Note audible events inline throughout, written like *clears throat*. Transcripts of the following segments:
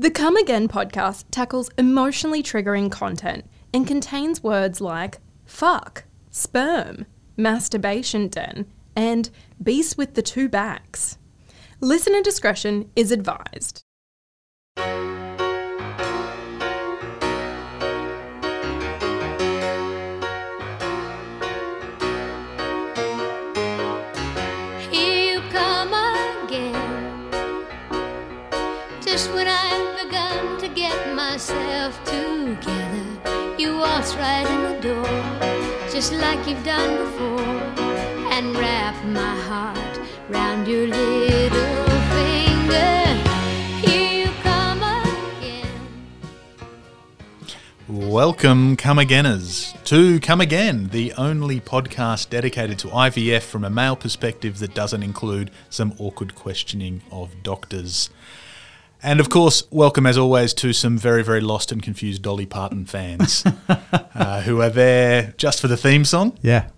The Come Again podcast tackles emotionally triggering content and contains words like fuck, sperm, masturbation den, and beast with the two backs. Listener discretion is advised. Myself together, you waltz right in the door, just like you've done before, and wrap my heart round your little. Welcome, Come Againers, to Come Again, the only podcast dedicated to IVF from a male perspective that doesn't include some awkward questioning of doctors. And of course, welcome as always to some very, very lost and confused Dolly Parton fans *laughs* uh, who are there just for the theme song. Yeah.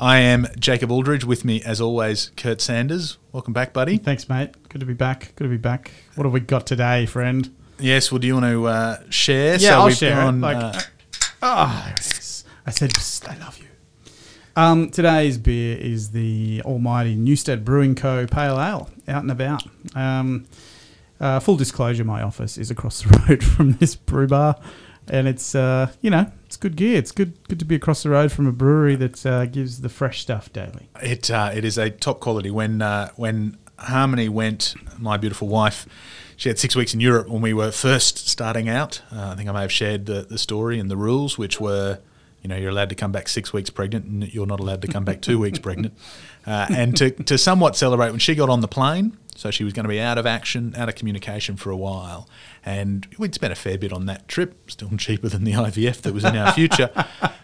I am Jacob Aldridge. With me, as always, Kurt Sanders. Welcome back, buddy. Thanks, mate. Good to be back. Good to be back. What have we got today, friend? Yes, well, do you want to uh, share? Yeah, I'll we've share. Like- uh, *clears throat* is. I said, I love you. Um, today's beer is the almighty Newstead Brewing Co. Pale Ale, out and about. Um, uh, full disclosure, my office is across the *laughs* road from this brew bar, and it's uh, you know it's good gear. It's good good to be across the road from a brewery that uh, gives the fresh stuff daily. It uh, it is a top quality. When uh, when Harmony went, my beautiful wife, she had six weeks in Europe when we were first starting out. Uh, I think I may have shared the, the story and the rules, which were, you know, you're allowed to come back six weeks pregnant, and you're not allowed to come back two weeks pregnant. *laughs* Uh, and to to somewhat celebrate when she got on the plane, so she was going to be out of action, out of communication for a while. And we'd spent a fair bit on that trip, still cheaper than the IVF that was in our future.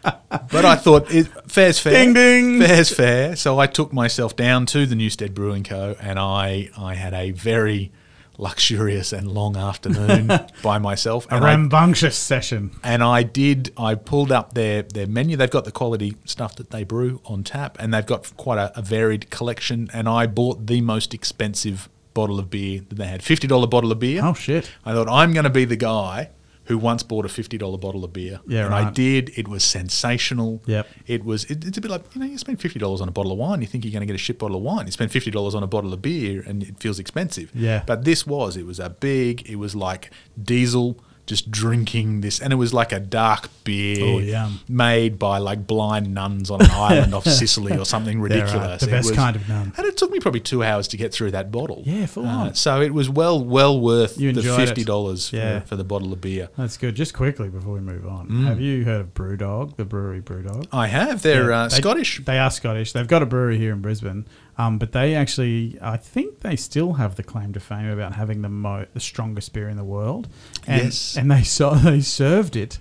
But I thought, it, fair's fair. Ding, ding. Fair's fair. So I took myself down to the Newstead Brewing Co. and I, I had a very luxurious and long afternoon *laughs* by myself. A And I, rambunctious session. and I did, I pulled up their, their menu. They've got the quality stuff that they brew on tap and they've got quite a, a varied collection. And I bought the most expensive bottle of beer that they had $50 bottle of beer. Oh shit! I thought I'm going to be the guy who once bought a fifty dollar bottle of beer. Yeah, and I did. It was sensational. Yep. It was. It, it's a bit like you know you spend fifty dollars on a bottle of wine. You think you're going to get a shit bottle of wine. You spend fifty dollars on a bottle of beer, and it feels expensive. Yeah. But this was. It was a big. It was like diesel. Just drinking this, and it was like a dark beer Oh, yum. made by like blind nuns on an *laughs* island off Sicily or something Yeah, right. ridiculous. The It best was- kind of nun. and it took me probably two hours to get through that bottle. Yeah, full Uh, on. So it was well well worth You the fifty dollars Yeah. for, for the bottle of beer. That's good. Just quickly before we move on, Mm. have you heard of Brewdog, the brewery Brewdog? I have. They're Yeah, uh, they- Scottish. They are Scottish. They've got a brewery here in Brisbane, um, but they actually, I think they still have the claim to fame about having the mo- the strongest beer in the world. And, Yes. and they saw *laughs* they served it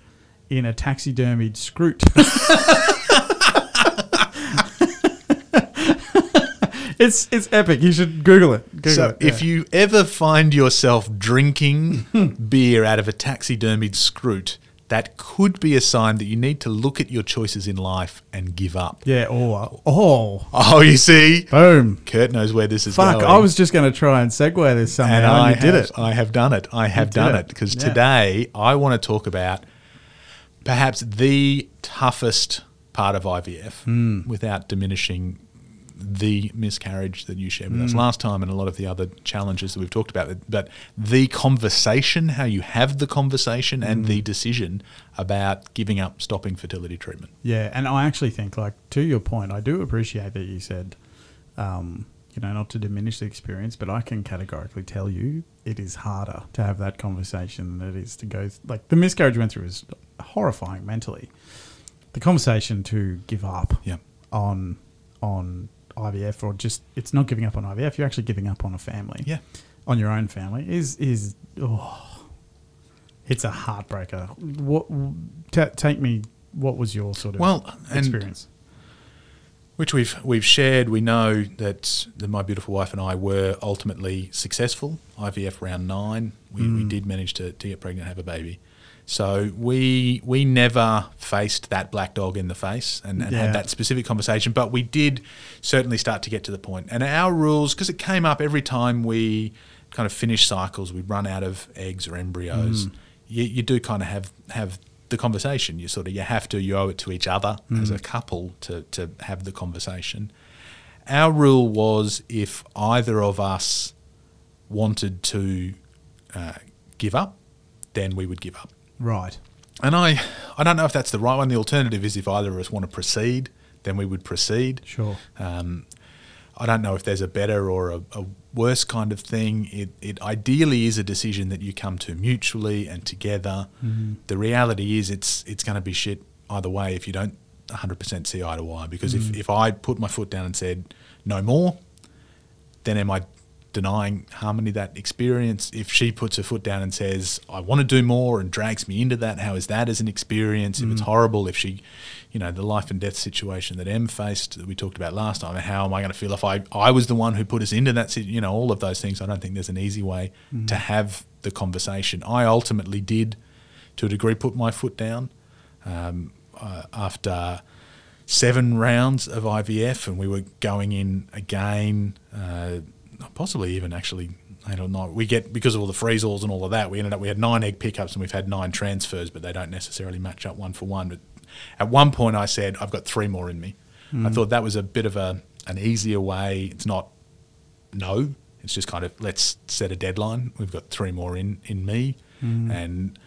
in a taxidermied scroot. *laughs* it's it's epic. You should Google it. Google So it. if you ever find yourself drinking *laughs* beer out of a taxidermied scroot, that could be a sign that you need to look at your choices in life and give up. yeah, oh, oh, Oh, you see, boom. Kurt knows where this is Fuck, going. I was just going to try and segue this somehow, and and, I you did it. I have done it. I have done it. because Yeah. today I want to talk about perhaps the toughest part of IVF Hmm. without diminishing the miscarriage that you shared with Hmm. us last time and a lot of the other challenges that we've talked about. But the conversation, how you have the conversation and Hmm. the decision about giving up stopping fertility treatment. Yeah, and I actually think, like, to your point, I do appreciate that you said, um, you know, not to diminish the experience, but I can categorically tell you it is harder to have that conversation than it is to go. Like, the miscarriage went through is horrifying mentally. The conversation to give up Yeah. on on IVF or just it's not giving up on IVF, you're actually giving up on a family. Yeah. On your own family is is oh, it's a heartbreaker. What ta take me what was your sort of Well, experience? which we've we've shared. We know that, that my beautiful wife and I were ultimately successful. IVF round nine, we, we mm. did manage to, to get pregnant, and have a baby. So we we never faced that black dog in the face and, and Yeah. had that specific conversation, but we did certainly start to get to the point. And our rules, because it came up every time we kind of finish cycles, we run out of eggs or embryos. You, you do kind of have have the conversation. You sort of you have to you owe it to each other as a couple to to have the conversation. Our rule was if either of us wanted to uh, give up, then we would give up. Right. And I, I don't know if that's the right one. The alternative is if either of us want to proceed, then we would proceed. Sure. Um, I don't know if there's a better or a, a worse kind of thing. It, it ideally is a decision that you come to mutually and together. The reality is it's it's going to be shit either way if you don't 100% see eye to eye. Because if, if I put my foot down and said no more, then am I denying Harmony that experience? If she puts her foot down and says, I want to do more and drags me into that, how is that as an experience? If it's horrible, if she, you know, the life and death situation that Em faced that we talked about last time, how am I going to feel if I, I was the one who put us into that, you know, all of those things. I don't think there's an easy way to have the conversation. I ultimately did, to a degree, put my foot down um, uh, after seven rounds of IVF, and we were going in again, uh, possibly even actually. I don't know. We get because of all the freeze-alls and all of that. We ended up we had nine egg pickups and we've had nine transfers, but they don't necessarily match up one for one. But at one point, I said I've got three more in me. I hmm. thought that was a bit of a an easier way. It's not no. It's just kind of let's set a deadline. We've got three more in in me, hmm. and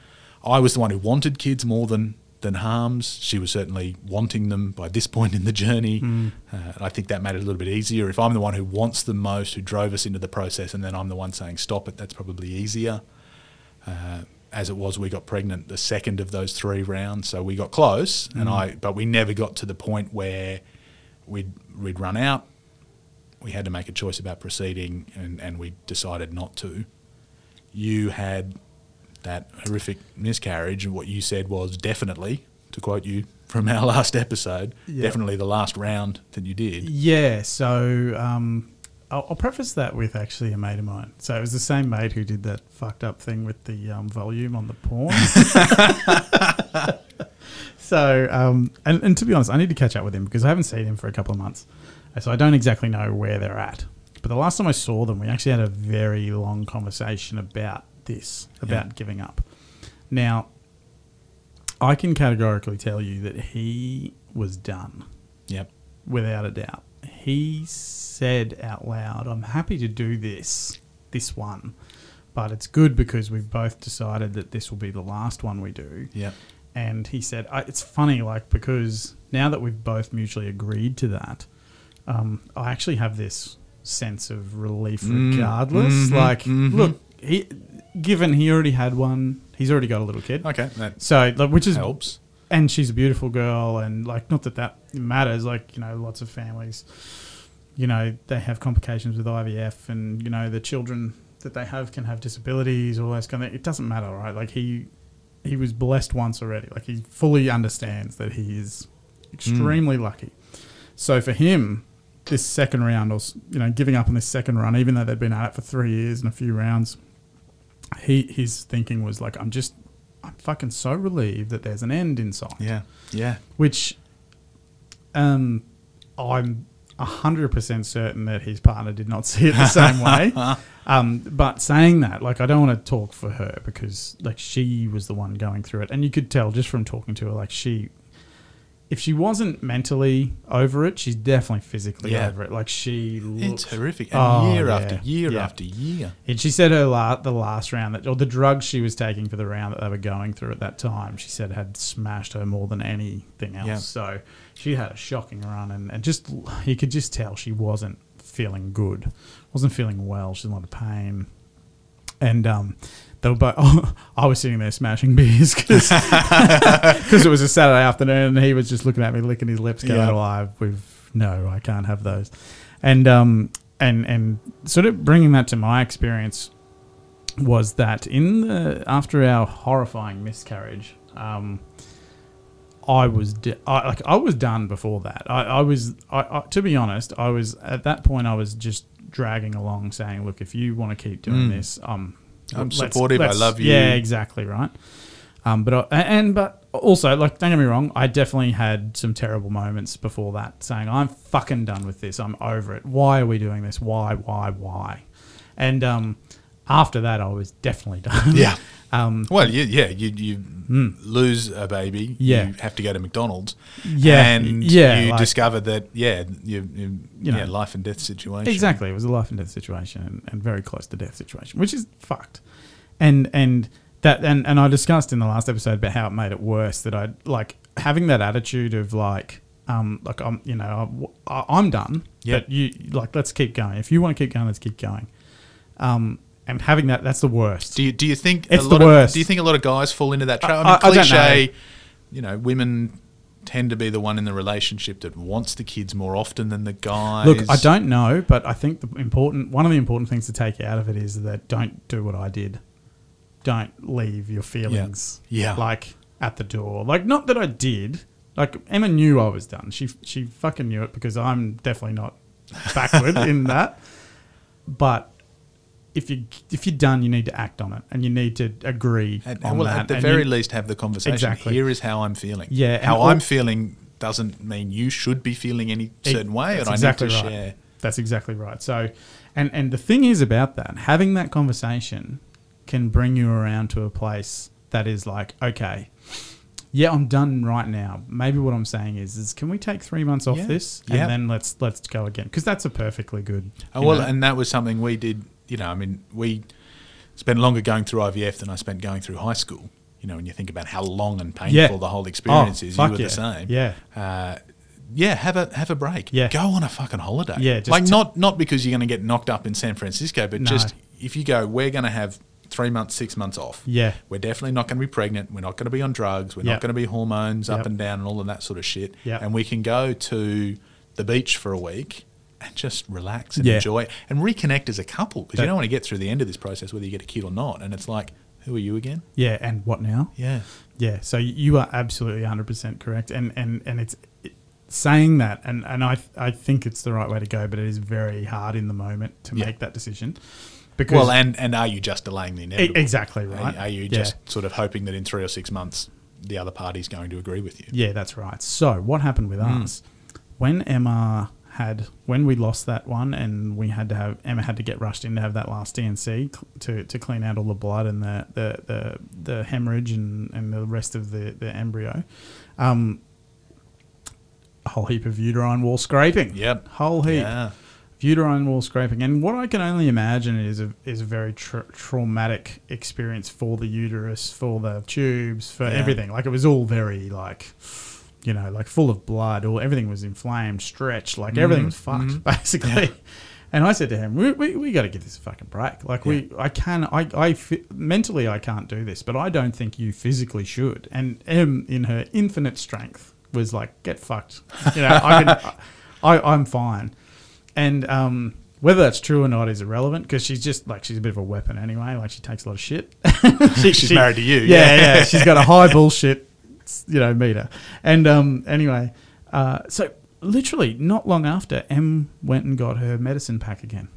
I was the one who wanted kids more than than harms. She was certainly wanting them by this point in the journey. Uh, and I think that made it a little bit easier. If I'm the one who wants them most, who drove us into the process, and then I'm the one saying stop it, that's probably easier. Uh, as it was, we got pregnant the second of those three rounds, so we got close, and I. But we never got to the point where we'd we'd run out. We had to make a choice about proceeding, and, and we decided not to. You had that horrific miscarriage, and what you said was definitely, to quote you from our *laughs* last episode, Yeah. definitely the last round that you did. Yeah, so um, I'll, I'll preface that with actually a mate of mine. So it was the same mate who did that fucked up thing with the um, volume on the porn. *laughs* so, um, and, and to be honest, I need to catch up with him because I haven't seen him for a couple of months. So I don't exactly know where they're at. But the last time I saw them, we actually had a very long conversation about this, about Yeah. giving up. Now, I can categorically tell you that he was done Yep. without a doubt. He said out loud, I'm happy to do this, this one, but it's good because we've both decided that this will be the last one we do. Yep. And he said, I, it's funny, like, because now that we've both mutually agreed to that, um, I actually have this sense of relief Mm, regardless. mhm, like, mhm. look, he, given he already had one, he's already got a little kid. Okay, that So, like, which is helps. and she's a beautiful girl and like not that that matters like you know lots of families you know they have complications with ivf and you know the children that they have can have disabilities all those kind of it doesn't matter right like he he was blessed once already like he fully understands that he is extremely hmm. lucky so for him this second round or you know giving up on this second run even though they'd been at it for three years and a few rounds he his thinking was like i'm just i'm fucking so relieved that there's an end in sight Yeah. Yeah. which um, I'm hundred percent certain that his partner did not *laughs* see it the same way. *laughs* Um, but saying that, like, I don't want to talk for her because, like, she was the one going through it, and you could tell just from talking to her, like, she, if she wasn't mentally over it, she's definitely physically Yeah. over it. Like, she It's horrific. And Oh, year yeah. after year Yeah. after year. and she said her la- the last round that, or the drugs she was taking for the round that they were going through at that time, she said had smashed her more than anything else. So she had a shocking run, and, and just you could just tell she wasn't feeling good, wasn't feeling well. She's in a lot of pain, and um, they were both. I was sitting there smashing beers because *laughs* it was a Saturday afternoon, and he was just looking at me, licking his lips, going, Yeah. "Oh, I, we've no, I can't have those," and um, and and sort of bringing that to my experience was that in the after our horrifying miscarriage, um, I was d I like I was done before that. I, I was I, I, to be honest, I was at that point. I was just dragging along, saying, "Look, if you want to keep doing Mm. this, um, I'm let's- supportive, I let's- love you. Yeah, exactly right. Um, but I, and but also, like, don't get me wrong, I definitely had some terrible moments before that, saying, "I'm fucking done with this. I'm over it. Why are we doing this? Why? Why? Why?" And um, After that, I was definitely *laughs* done. Yeah. Um, Well, you, yeah, you you lose a baby. Yeah. You have to go to McDonald's. Yeah, And yeah, you like- discover that, yeah, you, you, You know. yeah, life and death situation. Exactly. It was a life and death situation and, and very close to death situation, which is fucked. And and that and, and I discussed in the last episode about how it made it worse that I like having that attitude of like um like I'm you know I, I'm done Yep. but you like let's keep going if you want to keep going let's keep going um and having that that's the worst Do you do you think It's a the lot of, worst. do you think a lot of guys fall into that trap? I- I, mean, I- I don't cliche. You know, women tend to be the one in the relationship that wants the kids more often than the guys. Look, I don't know, but I think the important one of the important things to take out of it is that don't do what I did. Don't leave your feelings Yeah. like at the door. Like not that I did. Like Emma knew I was done. She she fucking knew it because I'm definitely not backward *laughs* in that. But if you if you're done, you need to act on it, and you need to agree At, on well, that. at the and very you- least, have the conversation. Exactly. Here is how I'm feeling. Yeah, how I'm feeling doesn't mean you should be feeling any certain way, and That's I exactly need to right. share. That's exactly right. So, and and the thing is about that, having that conversation can bring you around to a place that is like, okay, yeah, I'm done right now. Maybe what I'm saying is, is can we take three months off Yeah. this and Yeah. then let's let's go again? Because that's a perfectly good. Oh, well, know- and that was something we did. You know, I mean, we spent longer going through IVF than I spent going through high school. You know, when you think about how long and painful Yeah. the whole experience Oh, is, you were yeah. the same. Yeah. Uh, yeah, have a have a break. Yeah. go on a fucking holiday. Yeah, just like t- not not because you're going to get knocked up in San Francisco, but No. just if you go, we're going to have three months, six months off. Yeah. we're definitely not going to be pregnant. We're not going to be on drugs. We're Yep. not going to be hormones Yep. up and down and all of that sort of shit. Yeah, and we can go to the beach for a week and just relax and Yeah. enjoy and reconnect as a couple because you don't want to get through the end of this process whether you get a kid or not. And it's like, who are you again? yeah, and what now? Yeah, Yeah, so you are absolutely 100% correct. And, and, and it's it, saying that, and, and I, I think it's the right way to go, but it is very hard in the moment to Yeah. make that decision. Because well, and and are you just delaying the inevitable? exactly right. Are, you Yeah. just sort of hoping that in three or six months the other party's going to agree with you? Yeah, that's right. So what happened with Hmm. us when Emma had when we lost that one and we had to have Emma had to get rushed in to have that last D&C to, to clean out all the blood and the the, the, the hemorrhage and, and the rest of the, the embryo. Um, a whole heap of uterine wall scraping. Yep. Whole heap. Yeah. Uterine wall scraping, and what I can only imagine is a is a very tra- traumatic experience for the uterus, for the tubes, for Yeah. everything. Like it was all very like, you know, like full of blood. or everything was inflamed, stretched. Like everything was fucked, *laughs* basically. And I said to him, "We, we, we got to give this a fucking break. Like we, I can, I, I mentally I can't do this, but I don't think you physically should." And Em, in her infinite strength, was like, "Get fucked." You know, I can, *laughs* I, I'm fine. And um, whether that's true or not is irrelevant because she's just like she's a bit of a weapon anyway. Like she takes a lot of shit. She- *laughs* She's she- married to you, Yeah, yeah. yeah. She's got a high bullshit, you know, meter. And um, anyway, uh, so literally not long after, Em went and got her medicine pack again,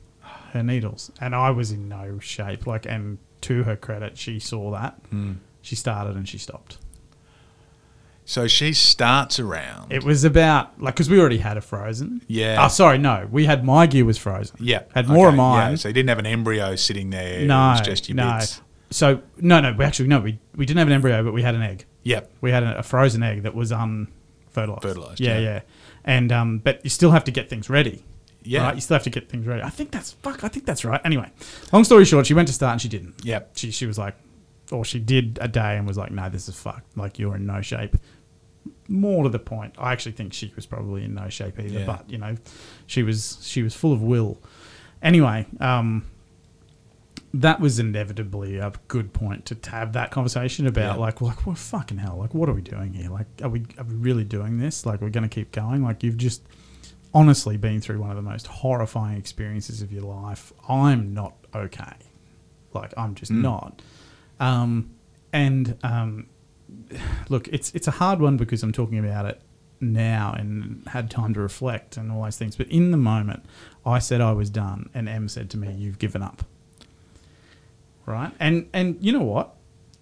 her needles, and I was in no shape. Like, and to her credit, she saw that. Hmm. She started and she stopped. So she starts around. It was about like because we already had a frozen. Yeah. Oh, sorry, no. We had my gear was frozen. yeah. Had more Okay, of mine. Yeah. So you didn't have an embryo sitting there. no, It was just your no. bits. So no, no. We actually no. We we didn't have an embryo, but we had an egg. Yep. We had a, a frozen egg that was unfertilized. Fertilised, Yeah, yeah. yeah. And um, but you still have to get things ready. Yeah. Right? You still have to get things ready. I think that's fuck. I think that's right. Anyway, long story short, she went to start and she didn't. Yep. She she was like, or she did a day and was like, no, this is fucked. Like you're in no shape. More to the point, I actually think she was probably in no shape either. Yeah. But you know, she was she was full of will. Anyway, um, that was inevitably a good point to have that conversation about Yeah. like like what fucking hell like what are we doing here? Like are we are we really doing this? Like we're going to keep going? Like you've just honestly been through one of the most horrifying experiences of your life. I'm not okay. Like i'm just not. Um and um look it's it's a hard one because i'm talking about it now and had time to reflect and all those things. But in the moment i said i was done and Em said to me you've given up right? And and you know what?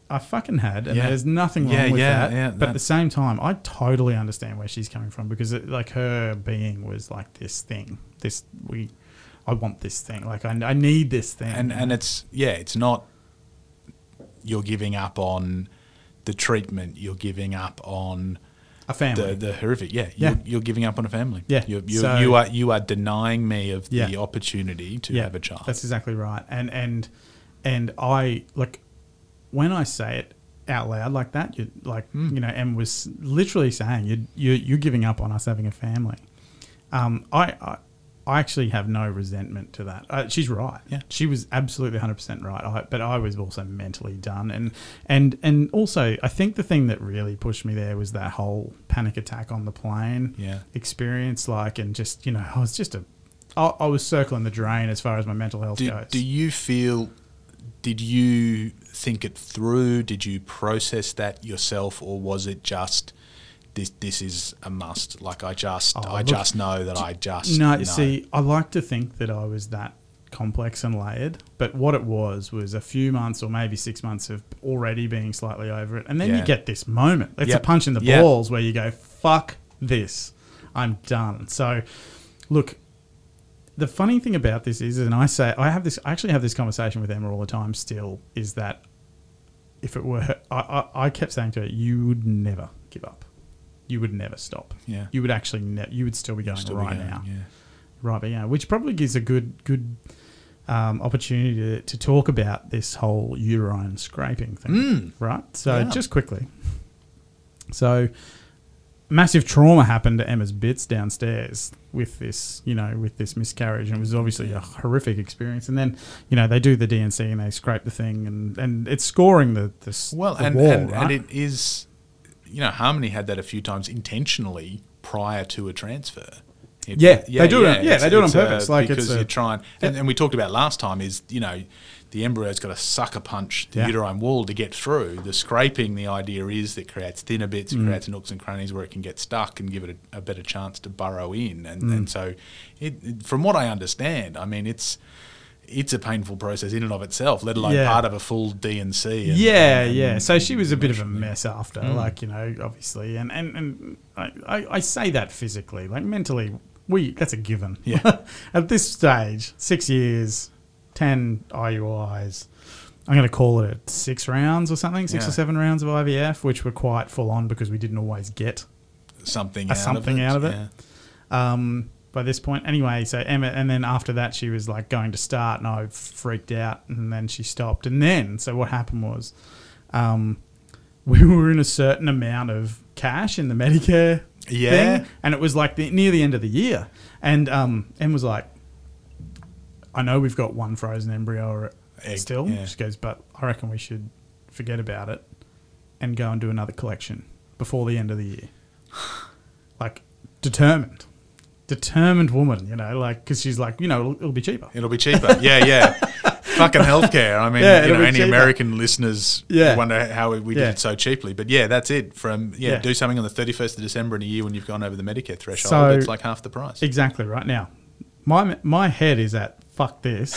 I fucking had, and Yeah. there's nothing wrong Yeah, with yeah, that. yeah, but at the same time, I totally understand where she's coming from because it, like her being was like this thing. This we I want this thing. Like I, I need this thing. and and it's yeah, it's not you're giving up on the treatment. You're giving up on a family. the the horrific. Yeah, Yeah. You're, you're giving up on a family. Yeah, you're, you so- you are you are denying me of the opportunity to have a child. That's exactly right. And and and I like when I say it out loud like that, you like Hmm. you know, Em was literally saying you you you're giving up on us having a family. Um, I. I I actually have no resentment to that. Uh, she's right. Yeah. she was absolutely hundred percent right. I, but I was also mentally done, and and and also I think the thing that really pushed me there was that whole panic attack on the plane Yeah. experience. Like, and just you know, I was just a, I, I was circling the drain as far as my mental health do, goes. do you feel? Did you think it through? Did you process that yourself, or was it just? This, this is a must. Like I just, Oh, I look, just know that I just. no, you know, see, I like to think that I was that complex and layered, but what it was was a few months or maybe six months of already being slightly over it, and then you get this moment. It's a Yep. punch in the Yep. balls where you go, "Fuck this, I'm done." So, look. The funny thing about this is, and I say, I have this, I actually have this conversation with Emma all the time. Still, is that if it were, her, I, I, I kept saying to her, "You would never give up. You would never stop. Yeah. You would actually, ne- you would still be going still be right going, now, Yeah. right but yeah, which probably gives a good, good um, opportunity to, to talk about this whole uterine scraping thing, Mm. right? So Yeah. just quickly, so massive trauma happened to Emma's bits downstairs with this, you know, with this miscarriage, and it was obviously a horrific experience. And then, you know, they do the D&C and they scrape the thing, and and it's scoring the the, Well, the and, wall, and, right? and it is, you know, Harmony had that a few times intentionally prior to a transfer. It- Yeah, they do it- yeah, it's- they do it on it's, uh, purpose, like, because it's a- you're trying, and, and we talked about last time is you know, the embryo's got to sucker punch the Yeah. uterine wall to get through. The scraping, the idea is that creates thinner bits, Mm. creates nooks and crannies where it can get stuck and give it a, a better chance to burrow in. And, Mm. and so, it, from what I understand, I mean, it's it's a painful process in and of itself, let alone Yeah. part of a full D&C. and- yeah, and- yeah. So she was a bit of a mess after, Mm. like you know, obviously, and and and I, I, I say that physically, like mentally, we that's a given. Yeah. *laughs* At this stage, six years, ten IUIs. I'm going to call it at six rounds or something, six Yeah. or seven rounds of IVF, which were quite full on because we didn't always get something a out something of it. out of it. yeah. um, by this point. Anyway, so Emma, and then after that, she was like going to start, and I freaked out, and then she stopped. And then, so what happened was, um, we were in a certain amount of cash in the Medicare Yeah. thing, and it was like the, near the end of the year, and um, Em was like, "I know we've got one frozen embryo or Egg, still." yeah. She goes, "But I reckon we should forget about it and go and do another collection before the end of the year." *sighs* like determined, determined woman, you know, like because she's like, you know, it'll, it'll be cheaper. It'll be cheaper. Yeah, yeah. *laughs* Fucking healthcare. I mean, Yeah, you know, any cheaper. American listeners Yeah. wonder how we did Yeah. it so cheaply. But yeah, that's it. From yeah, Yeah. do something on the thirty first of December in a year when you've gone over the Medicare threshold. So- it's like half the price. Exactly right now, my my head is at fuck this,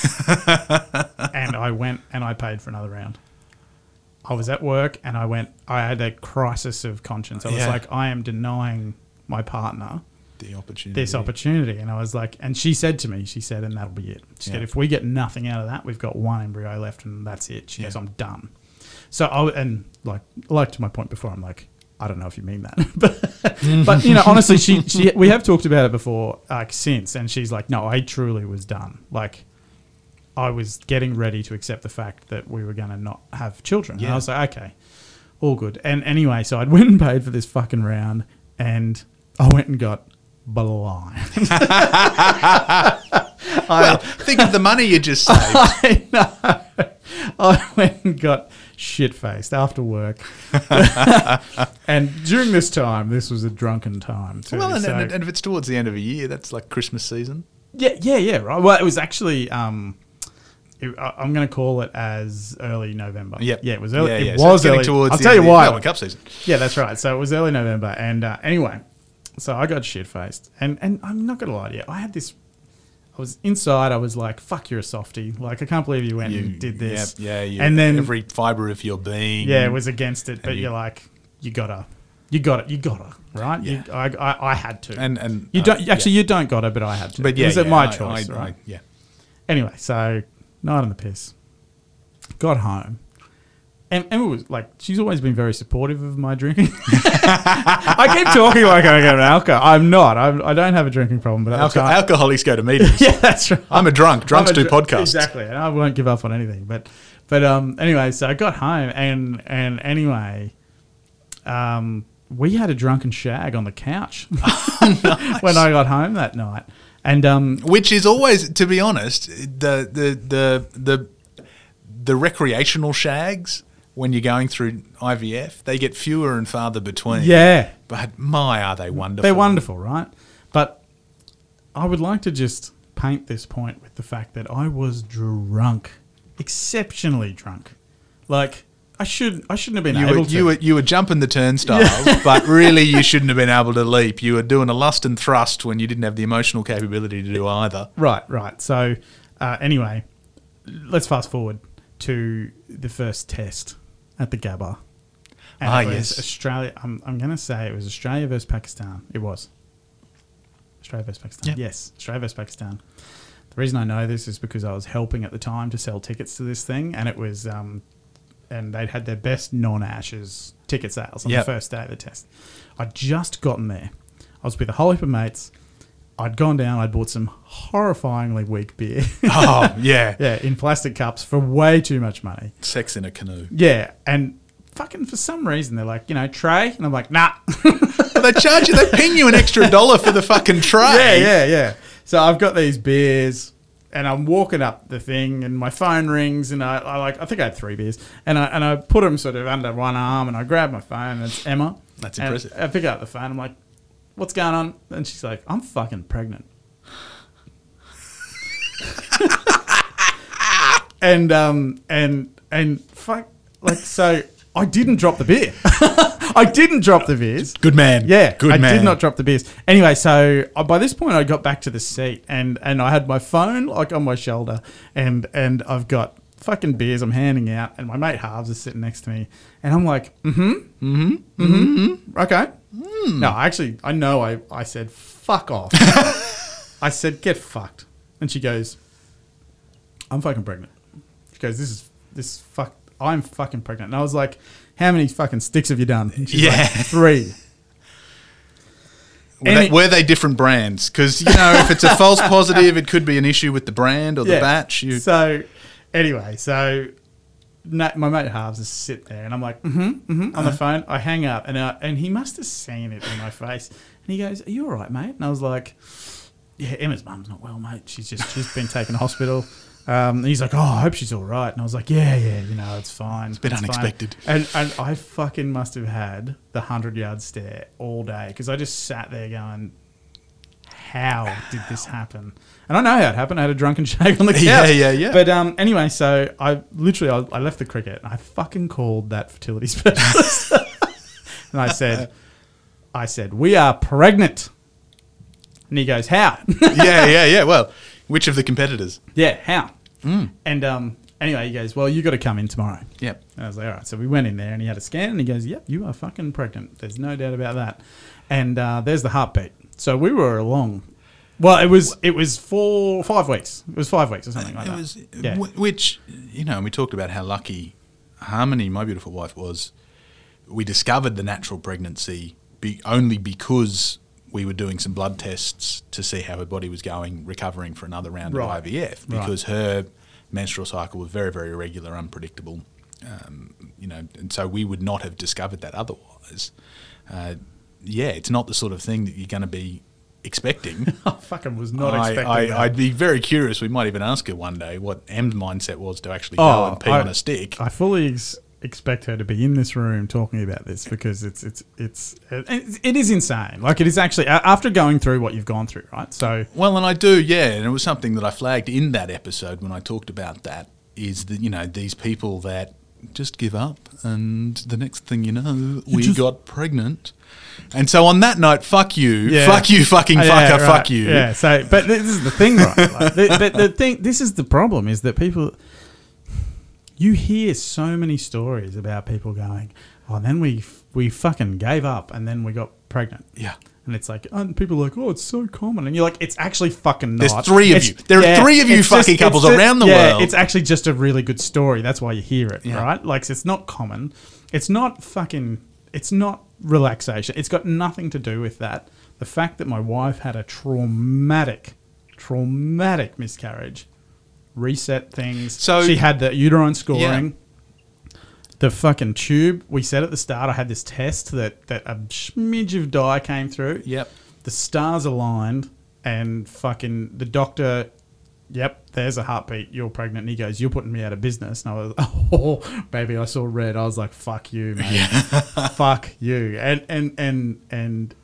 and I went and I paid for another round. I was at work and I went. I had a crisis of conscience. I was Yeah. like, I am denying my partner the opportunity. this opportunity, and I was like, and she said to me, she said, and that'll be it. She said, Yeah. if we get nothing out of that, we've got one embryo left, and that's it. She Yeah. goes, I'm done. So I and like like to my point before, I'm like, I don't know if you mean that, *laughs* but but you know, honestly, she she we have talked about it before, like since, and she's like, no, I truly was done. Like. I was getting ready to accept the fact that we were going to not have children. And I was like, okay, all good. And anyway, so I'd went and paid for this fucking round, and I went and got blind. *laughs* *laughs* Well, think of the money you just saved. I know. *laughs* I went and got shit faced after work. *laughs* and during this time, this was a drunken time too. well, and, so- and, and if it's towards the end of a year, that's like Christmas season. yeah, yeah, yeah, right. Well, it was actually. Um, it, I- I'm going to call it as early November. Yep. yeah, it was early. Yeah, yeah. It So was early. towards I'll tell you why. Melbourne Cup season. Yeah, that's right. So it was early November, and uh, anyway, so I got shit faced, and and I'm not gonna lie to you, I had this. Was inside. I was like, "Fuck, you're a softie." Like, I can't believe you went You and did this. Yeah, yeah. You, and then every fibre of your being. yeah, was against it, but you- are like, you gotta, you got it, you gotta, right? Yeah. You, I, I, I had to. And and you uh, don't yeah. actually, you don't gotta, but I had to. But yeah, it was yeah, my I- choice, I- right? Yeah. Anyway, so night on the piss. Got home. And Emma was like, she's always been very supportive of my drinking. *laughs* I keep talking like I got an alcohol. I'm not. I'm, I don't have a drinking problem, but Alco- alcoholics go to *laughs* meetings. yeah, that's right. I'm a drunk. Drunks I'm a do dr- podcasts. Exactly, and I won't give up on anything. But, but um, anyway, so I got home, and and anyway, um, we had a drunken shag on the couch *laughs* when I got home that night, and um, Which is always, to be honest, the the the the the recreational shags when you're going through IVF, they get fewer and farther between. yeah, But my, are they wonderful? they're wonderful, right? But I would like to just paint this point with the fact that I was drunk, exceptionally drunk, like. I should I shouldn't have been You able were, to. you were you were jumping the turnstiles, *laughs* but really you shouldn't have been able to leap. You were doing a lust and thrust when you didn't have the emotional capability to do either. Right, right. So, uh, anyway, let's fast forward to the first test at the Gabba. And Ah, it was yes. Australia. I'm, I'm going to say it was Australia versus Pakistan. It was. Australia versus Pakistan. Yep. Yes, Australia versus Pakistan. The reason I know this is because I was helping at the time to sell tickets to this thing, and it was, um, and they'd had their best non-ashes ticket sales on Yep. the first day of the test. I'd just gotten there. I was with a whole heap of mates. I'd gone down. I'd bought some horrifyingly weak beer. *laughs* Oh yeah, *laughs* yeah, in plastic cups for way too much money. sex in a canoe. Yeah, and fucking for some reason they're like, you know, tray, and I'm like, nah. *laughs* they charge you. They ping you an extra dollar for the fucking tray. yeah, yeah, yeah. So I've got these beers, and I'm walking up the thing, and my phone rings, and I, I like, I think I had three beers, and I and I put them sort of under one arm, and I grab my phone, and it's Emma. That's impressive. I pick up the phone, I'm like, what's going on? And she's like, I'm fucking pregnant. and um and and fuck like so I didn't drop the beer. *laughs* I didn't drop the beers. Good man. Yeah, Good I man. I did not drop the beers. Anyway, so uh, by this point, I got back to the seat and and I had my phone like on my shoulder, and and I've got fucking beers I'm handing out, and my mate Harves is sitting next to me, and I'm like, mm-hmm, mm-hmm, mm-hmm, mm-hmm, okay. Hmm. No, actually, I know I I said fuck off. *laughs* I said get fucked, and she goes, I'm fucking pregnant. She goes, this is this is fuck. I'm fucking pregnant, and I was like, how many fucking sticks have you done? And she's like, three. Were, they, were they different brands? Because you know, if it's a false positive, it could be an issue with the brand or the *laughs* Yeah. batch. You, So, anyway, so my mate Harves is sit there, and I'm like, mm-hmm, mm-hmm, Uh-huh. on the phone. I hang up, and uh, and he must have seen it in my face, and he goes, "Are you all right, mate?" And I was like, "Yeah, Emma's mum's not well, mate. She's just she's been *laughs* taken to hospital." Um, and he's like, "Oh, I hope she's all right." And I was like, "Yeah, yeah, you know, it's fine. It's a bit fine." unexpected. And and I fucking must have had the hundred yard stare all day because I just sat there going, "How did this happen?" And I know how it happened. I had a drunken *laughs* shake on the couch. Yeah, yeah, yeah. But um, anyway, so I literally I, I left the cricket and I fucking called that fertility *laughs* specialist, and I said, I said we are pregnant. And he goes, "How?" *laughs* yeah, yeah, yeah. Well, which of the competitors? yeah, how? Mm. And um, anyway, he goes, "Well, you got to come in tomorrow." Yep. And I was like, all right. So we went in there and he had a scan and he goes, yep, you are fucking pregnant. There's no doubt about that. And uh, there's the heartbeat. So we were along. Well, it was it was four five weeks. It was five weeks or something like it that. was, yeah. wh- which you know, and we talked about how lucky Harmony, my beautiful wife, was. We discovered the natural pregnancy be, only because we were doing some blood tests to see how her body was going, recovering for another round Right. of IVF, Right. because her menstrual cycle was very, very irregular, unpredictable. Um, you know, and so we would not have discovered that otherwise. Uh, yeah, it's not the sort of thing that you're going to be expecting. *laughs* I fucking was not I, expecting I. I'd be very curious. We might even ask her one day what Em's mindset was to actually Oh, go and pee I- on a stick. I fully ex- expect her to be in this room talking about this because it's it's it's it, it is insane. Like it is actually after going through what you've gone through, right? So well, and I do, yeah. And it was something that I flagged in that episode when I talked about that. Is that you know these people that just give up, and the next thing you know, we just- got pregnant. And so on that note, fuck you, Yeah. fuck you, fucking fucker, yeah, right. fuck you. Yeah. So, but this is the thing, right? Like, the, but the thing, this is the problem, is that people, you hear so many stories about people going, "Oh, then we we fucking gave up, and then we got pregnant." Yeah. And it's like, and people are like, oh, it's so common. And you're like, it's actually fucking There's not. three of It's- you. There are three of you fucking it's couples just- around the yeah, world. It's actually just a really good story. That's why you hear it, Yeah. right? Like, it's not common. It's not fucking, it's not relaxation. It's got nothing to do with that. The fact that my wife had a traumatic, traumatic miscarriage reset things. So- she had the uterine scoring the fucking tube. We said at the start, I had this test that that a smidge of dye came through. Yep. The stars aligned, and fucking the doctor. Yep, there's a heartbeat. You're pregnant. And he goes, "You're putting me out of business." And I was, *laughs* "Oh, baby," I saw red. I was like, "Fuck you, man. *laughs* Fuck you." And and and and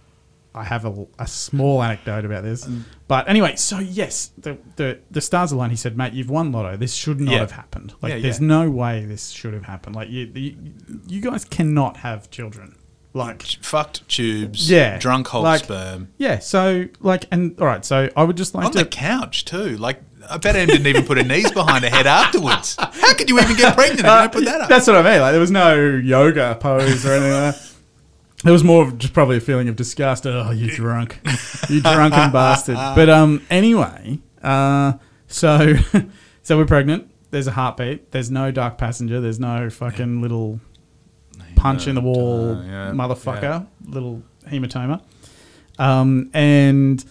I have a, a small anecdote about this. Mm. But anyway, so yes, the, the the stars aligned. He said, "Mate, you've won lotto. This should not Yeah. have happened. Like, Yeah, there's yeah. no way this should have happened. Like, you, you you guys cannot have children. Like, Fucked tubes. Yeah, Drunk whole like- sperm. yeah. So like, and all right. So I would just like On to. the couch too. Like I bet Em didn't even put her knees behind her head afterwards. How could you even get pregnant if you don't put that up? *laughs* That's what I mean. Like there was no yoga pose or anything like that. There was more of just probably a feeling of disgust. Oh, you drunk, you drunken *laughs* bastard. But um, anyway, uh, so *laughs* so we're pregnant. There's a heartbeat. There's no dark passenger. There's no fucking little punch in the wall, Uh, yeah, motherfucker, little hematoma. Um, and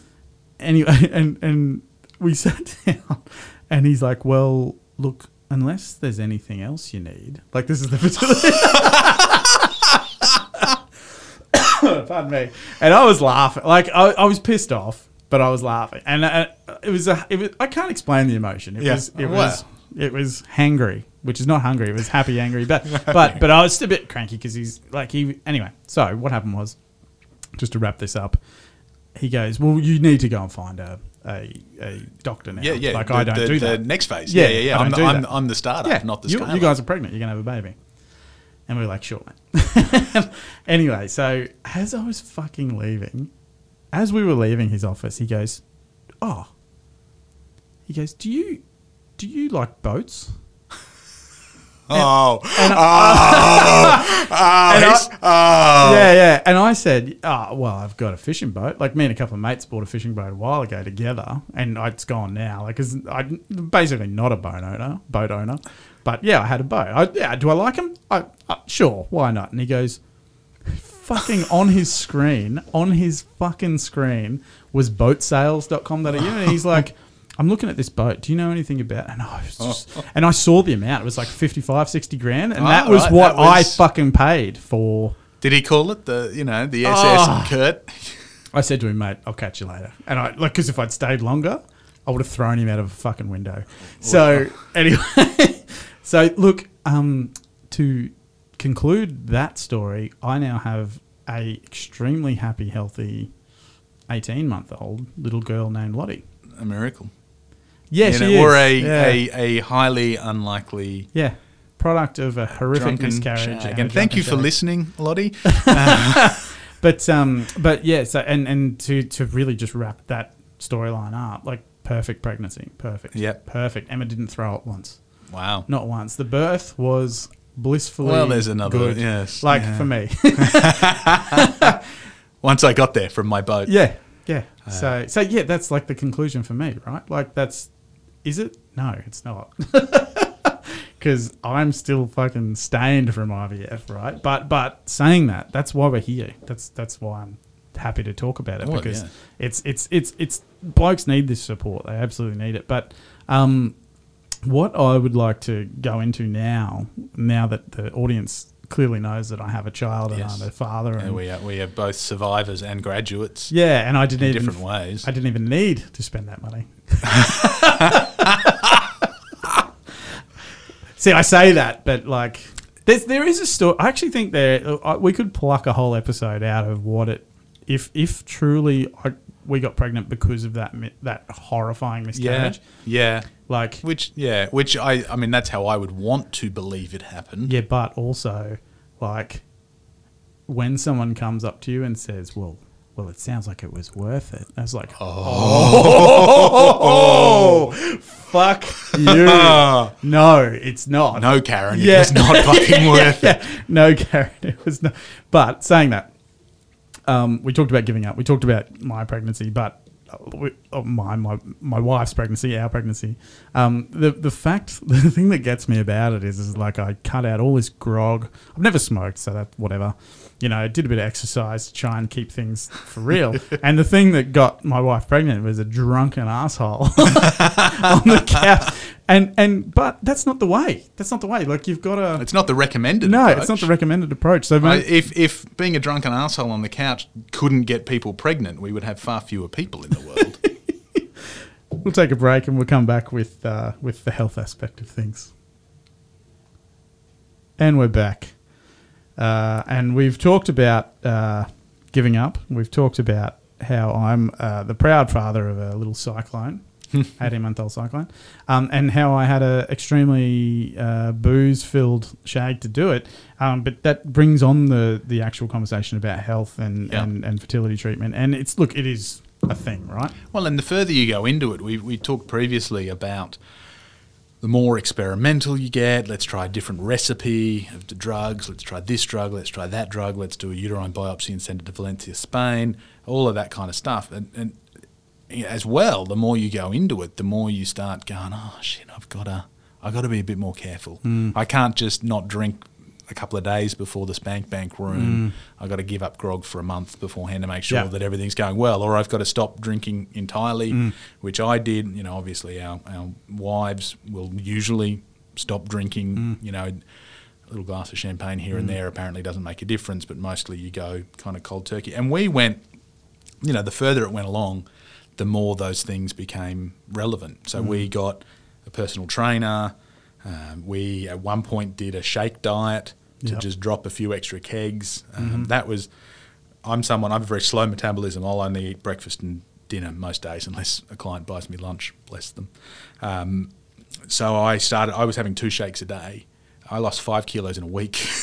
anyway, *laughs* and and we sat down, and he's like, "Well, look, unless there's anything else you need, like this is the fertility." *laughs* Pardon me. And I was laughing, like I, I was pissed off, but I was laughing, and uh, it was a, it was. I can't explain the emotion. It Yeah. was, it Wow. was, it was hangry, which is not hungry. It was happy angry, but *laughs* but but I was still a bit cranky because he's like he. Anyway, so what happened was, just to wrap this up, he goes, "Well, you need to go and find a a, a doctor now." Yeah, yeah. Like the, I don't the, do the that. next phase. Yeah, Yeah, yeah, yeah. I'm, the, I'm. I'm the starter, yeah, not the you, you guys are pregnant. You're gonna have a baby. And we were like, sure, mate. *laughs* anyway, so as I was fucking leaving, as we were leaving his office, he goes, "Oh." He goes, "Do you do you like boats?" *laughs* Oh, And oh, *laughs* oh, I- oh. Yeah, yeah. And I said, oh, well, I've got a fishing boat. Like, me and a couple of mates bought a fishing boat a while ago together, and it's gone now. Like, cause I'm basically not a boat owner, boat owner. But yeah, I had a boat. I, yeah, do I like him? I, uh, sure, why not? And he goes, fucking on his screen, on his fucking screen was boatsales.com.au. And he's like, I'm looking at this boat. Do you know anything about And I was just, and I saw the amount. It was like 55, 60 grand. And Oh, that was right, what that was- I fucking paid for Did he call it the, you know, the SS Oh. Kurt? I said to him, mate, I'll catch you later. And I like because if I'd stayed longer, I would have thrown him out of a fucking window. So anyway, so look, um, to conclude that story, I now have a extremely happy, healthy, eighteen month old little girl named Lottie. A miracle. Yeah, You she know, is. Or a, yeah. a, a highly unlikely yeah, product of a horrific drunken miscarriage. And thank you for shag. listening, Lottie. *laughs* *laughs* But um, but yeah. So and and to to really just wrap that storyline up, like perfect pregnancy, perfect. Yep. perfect. Emma didn't throw up once, Wow. not once. The birth was blissfully. Well, there's another- good. yes, like yeah. for me. *laughs* Once I got there from my boat. yeah, yeah. Uh, so so yeah, that's like the conclusion for me, right? Like that's is it? No, it's not. *laughs* Because I'm still fucking stained from IVF, right? But but saying that, that's why we're here. That's that's why I'm happy to talk about it Well, because yeah. it's it's it's it's blokes need this support. They absolutely need it. But um, what I would like to go into now, now that the audience clearly knows that I have a child and Yes. I'm a father, and And we are, we are both survivors and graduates yeah, and I didn't in even different ways. I didn't even need to spend that money. *laughs* See, I say that, but like, there's, there is a story. I actually think there we could pluck a whole episode out of what it, if if truly I, we got pregnant because of that that horrifying yeah. miscarriage. Yeah. Like, Which, yeah, which I, I mean, that's how I would want to believe it happened. yeah, but also, like, when someone comes up to you and says, "Well." Well, it sounds like it was worth it. I was like, oh, *laughs* fuck you. *laughs* No, it's not. No, Karen, Yeah. it was not *laughs* fucking worth it. no, Karen, it was not. But saying that, um, we talked about giving up. We talked about my pregnancy, but oh, my my my wife's pregnancy, our pregnancy. Um, the the fact, *laughs* the thing that gets me about it is, is like I cut out all this grog. I've never smoked, so that whatever. You know, I did a bit of exercise to try and keep things for real. *laughs* and the thing that got my wife pregnant was a drunken asshole *laughs* on the couch. And and but that's not the way. That's not the way. Like you've got to. It's not the recommended. No, approach. it's not the recommended approach. So I- if if being a drunken asshole on the couch couldn't get people pregnant, we would have far fewer people in the world. *laughs* We'll take a break and we'll come back with uh, with the health aspect of things. And we're back, uh, and we've talked about uh, giving up. We've talked about how I'm uh, the proud father of a little cyclone, *laughs* eighteen month old cyclone, um, and how I had a extremely uh, booze filled shag to do it. Um, but that brings on the the actual conversation about health and, Yeah. and, and fertility treatment. And it's look, it is a thing, right? Well, and the further you go into it, we we talked previously about the more experimental you get. Let's try a different recipe of the drugs. Let's try this drug. Let's try that drug. Let's do a uterine biopsy and send it to Valencia, Spain. All of that kind of stuff. And, and as well, the more you go into it, the more you start going, oh shit, I've got to, I've got to be a bit more careful. Mm. I can't just not drink a couple of days before the spank bank room. Mm. I've got to give up grog for a month beforehand to make sure Yeah. that everything's going well, or I've got to stop drinking entirely, mm. which I did. You know, obviously our, our wives will usually stop drinking. Mm. You know, a little glass of champagne here and there apparently doesn't make a difference, but mostly you go kind of cold turkey. And we went, you know, the further it went along, the more those things became relevant. So we got a personal trainer. Um, we at one point did a shake diet to Yep. just drop a few extra kegs. Um, That was, I'm someone, I have a very slow metabolism. I'll only eat breakfast and dinner most days unless a client buys me lunch, bless them. Um, so I started, I was having two shakes a day. I lost five kilos in a week. *laughs*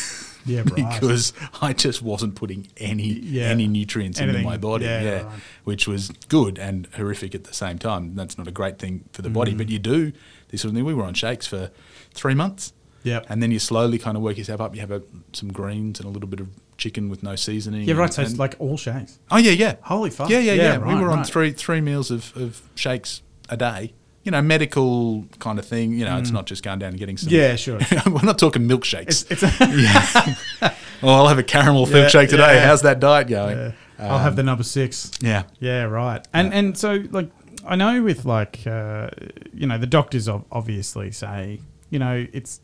Yeah, right. because I just wasn't putting any Yeah. any nutrients into my body. Yeah, Yeah, right. which was good and horrific at the same time. That's not a great thing for the Mm. body, but you do this sort of thing. We were on shakes for three months. Yeah. And then you slowly kind of work yourself up. You have a, some greens and a little bit of chicken with no seasoning. Yeah, right. and- So it's like all shakes. oh yeah, yeah. Holy fuck. Yeah, yeah, Yeah, yeah. we were on right. three three meals of, of shakes a day. You know, medical kind of thing. You know, it's not just going down and getting some. Mm. Yeah, sure. *laughs* we're not talking milkshakes. It's, it's *laughs* Oh, I'll have a caramel Yeah, shake today. yeah. How's that diet going? Yeah. I'll have the number six. Yeah. Yeah, right. And and so like I know with like uh, you know the doctors obviously say you know it's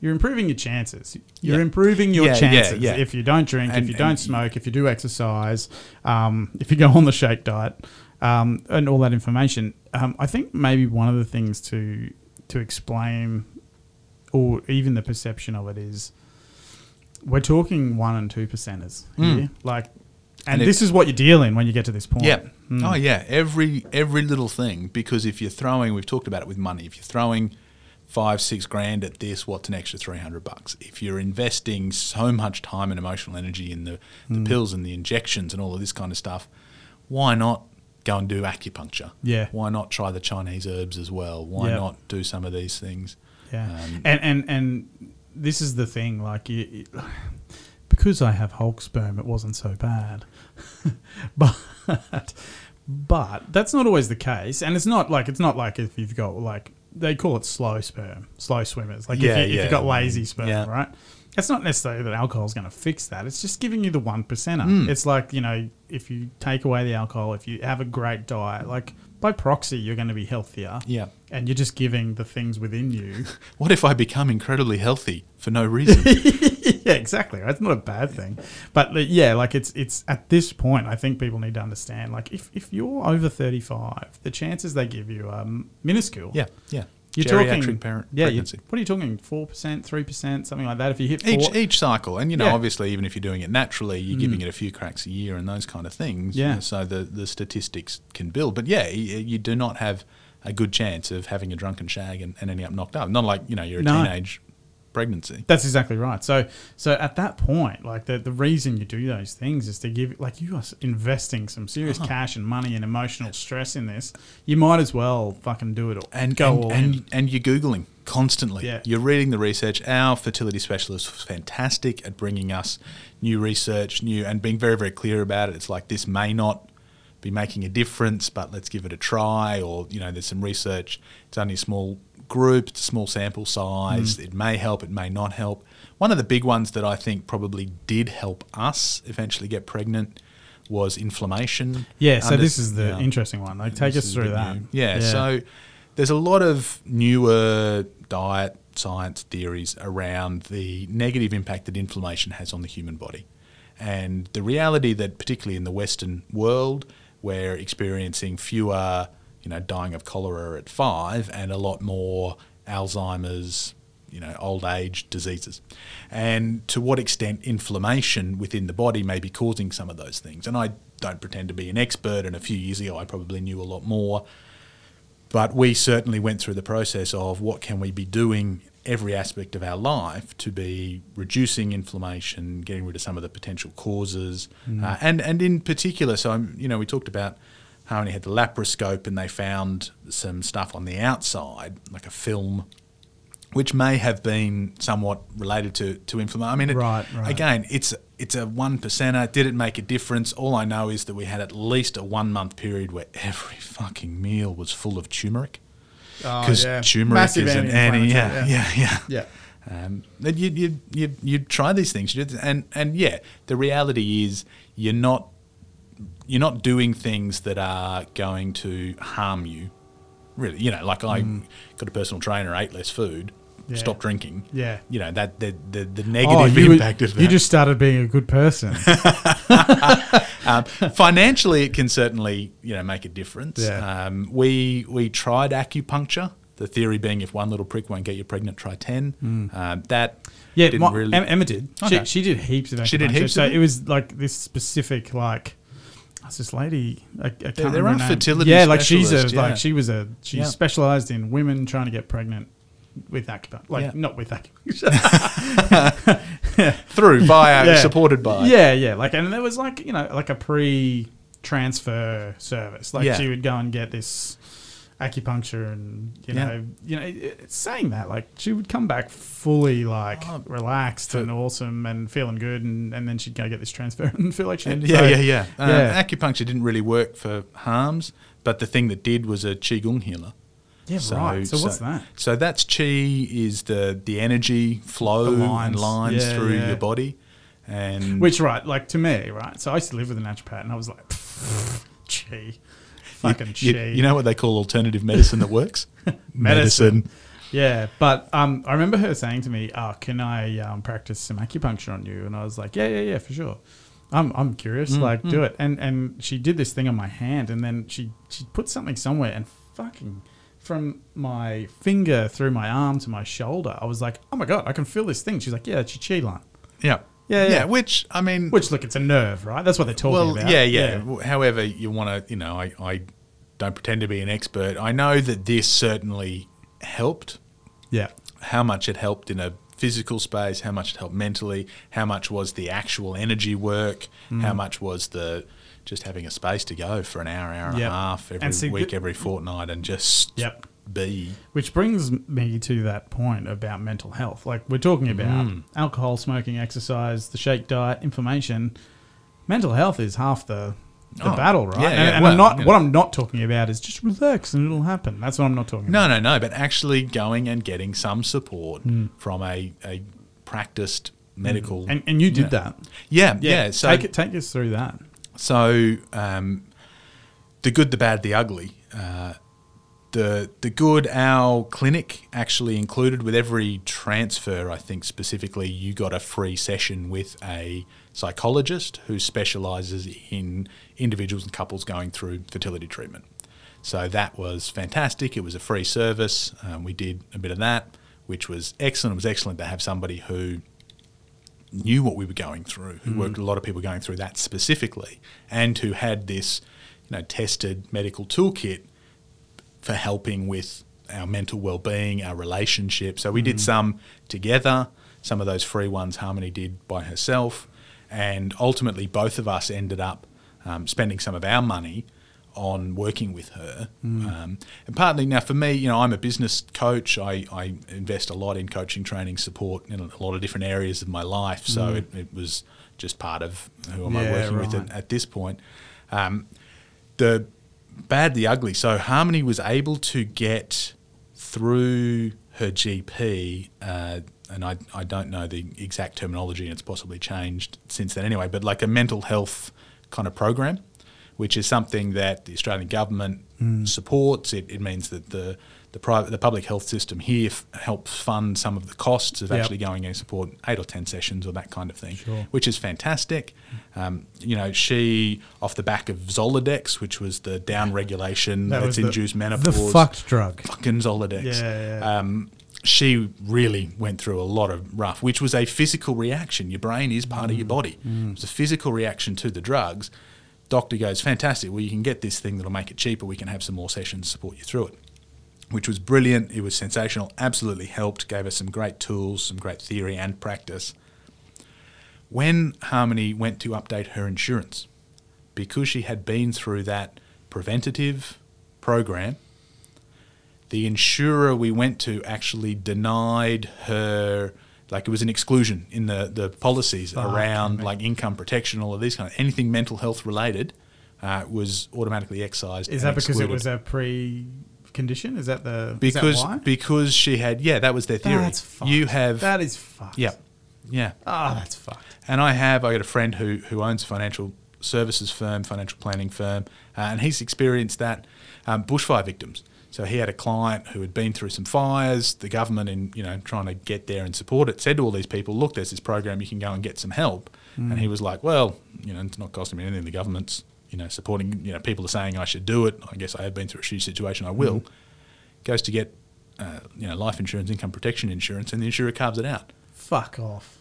you're improving your chances. You're Yeah. improving your Yeah, chances yeah. if you don't drink, And- if you don't smoke, if you do exercise, um, if you go on the shake diet, um, and all that information. Um, I think maybe one of the things to to explain, or even the perception of it is, we're talking one and two percenters Mm. here, like. And, And this is what you deal in when you get to this point. Yeah. Mm. Oh yeah. Every every little thing. Because if you're throwing, we've talked about it with money. If you're throwing five six grand at this, what's an extra three hundred bucks? If you're investing so much time and emotional energy in the, the Mm. pills and the injections and all of this kind of stuff, why not go and do acupuncture? Yeah. Why not try the Chinese herbs as well? Why Yeah. not do some of these things? Yeah, Um, and and and this is the thing, like you, you- *sighs* because I have Hulk sperm, it wasn't so bad, *laughs* but *laughs* but that's not always the case, and it's not like it's not like if you've got like they call it slow sperm, slow swimmers, like Yeah, if, you, yeah. you've got lazy sperm, Yeah. right? It's not necessarily that alcohol is going to fix that. It's just giving you the one percenter. Mm. It's like you know, if you take away the alcohol, if you have a great diet, like by proxy, you're going to be healthier. Yeah. and you're just giving the things within you *laughs* What if I become incredibly healthy for no reason? *laughs* yeah, exactly. Right? It's not a bad thing, but yeah, like it's it's at this point, I think people need to understand. Like, if if you're over thirty five, the chances they give you are minuscule. yeah. Yeah. You're Geriatric talking parent Yeah, you, pregnancy. what are you talking? Four percent, three percent, something like that. If you hit four, each each cycle, and you know, Yeah. obviously, even if you're doing it naturally, you're Mm. giving it a few cracks a year and those kind of things. Yeah. So the the statistics can build, but yeah, you, you do not have a good chance of having a drunken shag and, and ending up knocked up. Not like you know you're a No. teenage pregnancy. That's exactly right. So, so at that point, like the, the reason you do those things is to give, like you are investing some serious Uh-huh. cash and money and emotional stress in this. You might as well fucking do it all and go and, all and, in. and you're googling constantly. Yeah. You're reading the research. Our fertility specialist was fantastic at bringing us new research, new and being very very clear about it. It's like this may not be making a difference, but let's give it a try. Or you know, there's some research. It's only a small group, it's a small sample size. Mm. It may help, it may not help. One of the big ones that I think probably did help us eventually get pregnant was inflammation. Yeah. So Under- this is the yeah. interesting one. Like, take us through that. new. Yeah, so there's a lot of newer diet science theories around the negative impact that inflammation has on the human body. And the reality that, particularly in the Western world, we're experiencing fewer, you know, dying of cholera at five and a lot more Alzheimer's, you know, old age diseases. And to what extent inflammation within the body may be causing some of those things. And I don't pretend to be an expert, and a few years ago I probably knew a lot more. But we certainly went through the process of what can we be doing every aspect of our life to be reducing inflammation, getting rid of some of the potential causes, uh, and and in particular, so I'm, you know we talked about Harmony had the laparoscope and they found some stuff on the outside, like a film, which may have been somewhat related to to inflammation. I mean, it, Right, right. again, it's it's a one percenter. Did it make a difference? All I know is that we had at least a one month period where every fucking meal was full of turmeric because turmeric Oh, Massive is an anti. Yeah, anti-inflammatory, yeah, yeah. yeah. Um, you you you you try these things, and and yeah, the reality is you're not you're not doing things that are going to harm you. Really, you know, like I got a personal trainer, ate less food, Mm. Yeah. stopped drinking. Yeah. you know that the the, the Oh, negative you, impact of that. you just started being a good person. *laughs* um, financially, it can certainly you know make a difference. Yeah. Um, we we tried acupuncture. The theory being, if one little prick won't get you pregnant, try ten. Um, that Mm. Yeah, didn't my, really. Emma did. Okay. She, she did heaps of acupuncture. She did heaps So it was like this specific, like, what's this lady? I, I can't there are fertility Yeah, like she's a yeah. like she was a she Yeah. specialized in women trying to get pregnant with acupuncture. Like Yeah. not with acupuncture. *laughs* *laughs* through via Yeah. supported by. yeah, yeah. Like and there was like you know like a pre transfer service. Like she would go and get this acupuncture and you Yeah. know you know it- saying that like she would come back fully like Oh, relaxed and awesome and feeling good and, and then she'd go get this transfer *laughs* and feel like she yeah, yeah, yeah. Um, yeah. Acupuncture didn't really work for harms, but the thing that did was a qigong healer. yeah right so, what's that So that's chi is the the energy flow The and lines. lines Yeah, through yeah. your body, and which right like to me right so I used to live with a naturopath and I was like gee fucking you, chi you know what they call alternative medicine that works? *laughs* Medicine. Yeah, but um, I remember her saying to me, "Oh, can I um, practice some acupuncture on you?" And I was like, "Yeah, yeah, yeah, for sure. I'm, I'm curious. Mm, like, do it." And and she did this thing on my hand, and then she she put something somewhere, and fucking from my finger through my arm to my shoulder, I was like, "Oh my god, I can feel this thing." She's like, "Yeah, it's your chi line." Yeah. Yeah, yeah. Which I mean, Which look, it's a nerve, right? That's what they're talking about. well, about. yeah, yeah, However, you want to, you know, I, I don't pretend to be an expert. I know that this certainly helped. yeah. How much it helped in a physical space, how much it helped mentally, how much was the actual energy work, Mm. how much was the just having a space to go for an hour, hour and Yep. a half every And see, week, every fortnight, and just Yep. Be. Which brings me to that point about mental health. Like we're talking about Mm. alcohol, smoking, exercise, the shake diet, inflammation. Mental health is half the the Oh, battle, right? yeah, and yeah, and well, I'm not you what. I'm not talking about is just relax and it'll happen. That's what I'm not talking No, about. no, no. No. But actually going and getting some support Mm. from a, a practiced medical. And and you did Yeah. that. yeah, yeah. So take it take us through that. So, um, the good, the bad, the ugly. Uh, the the good, our clinic actually included with every transfer. I think specifically, you got a free session with a psychologist who specialises in individuals and couples going through fertility treatment. So that was fantastic. It was a free service. Um, we did a bit of that, which was excellent. It was excellent to have somebody who knew what we were going through, who worked with a lot of people going through that specifically, and who had this, you know, tested medical toolkit for helping with our mental well-being, our relationship. So we did some together. Some of those free ones Harmony did by herself, and ultimately both of us ended up um, spending some of our money on working with her. Um, and partly now for me, you know, I'm a business coach. I, I invest a lot in coaching, training, support in a lot of different areas of my life. So it, it was just part of who am I Yeah, working with at, at this point. Um, the bad, the ugly. So Harmony was able to get through her GP, uh, and I, I don't know the exact terminology, and it's possibly changed since then anyway, but like a mental health kind of program, which is something that the Australian government supports. It, it means that the the private, the public health system here f- helps fund some of the costs of Yep. actually going and support eight or ten sessions or that kind of thing, Sure. which is fantastic. Um, you know, she off the back of Zoladex, which was the down regulation That that's was the- induced menopause The fucked drug. fucking Zoladex. Yeah, yeah. Um, she really went through a lot of rough, which was a physical reaction. Your brain is part of Mm. your body. It was a physical reaction to the drugs. Doctor goes, fantastic. Well, you can get this thing that'll make it cheaper. We can have some more sessions, to support you through it. Which was brilliant. It was sensational. Absolutely helped. Gave us some great tools, some great theory and practice. When Harmony went to update her insurance, because she had been through that preventative program, the insurer we went to actually denied her like it was an exclusion in the, the policies Fuck around me. like income protection all of these kind of anything mental health related uh, was automatically excised Is that because it was a pre condition? Is that the because that why? because she had yeah that was their theory That's fucked. you have that is fucked. yeah yeah Ah, that's fucked. and I have, I got a friend who, who owns a financial services firm, financial planning firm, uh, and he's experienced that um, bushfire victims. So he had a client who had been through some fires. The government, in you know trying to get there and support it, said to all these people, "Look, there's this program. You can go and get some help." And he was like, "Well, you know, it's not costing me anything. The government's you know supporting. You know, people are saying I should do it. I guess I have been through a shitty situation. I will." Goes to get uh, you know life insurance, income protection insurance, and the insurer carves it out. Fuck off.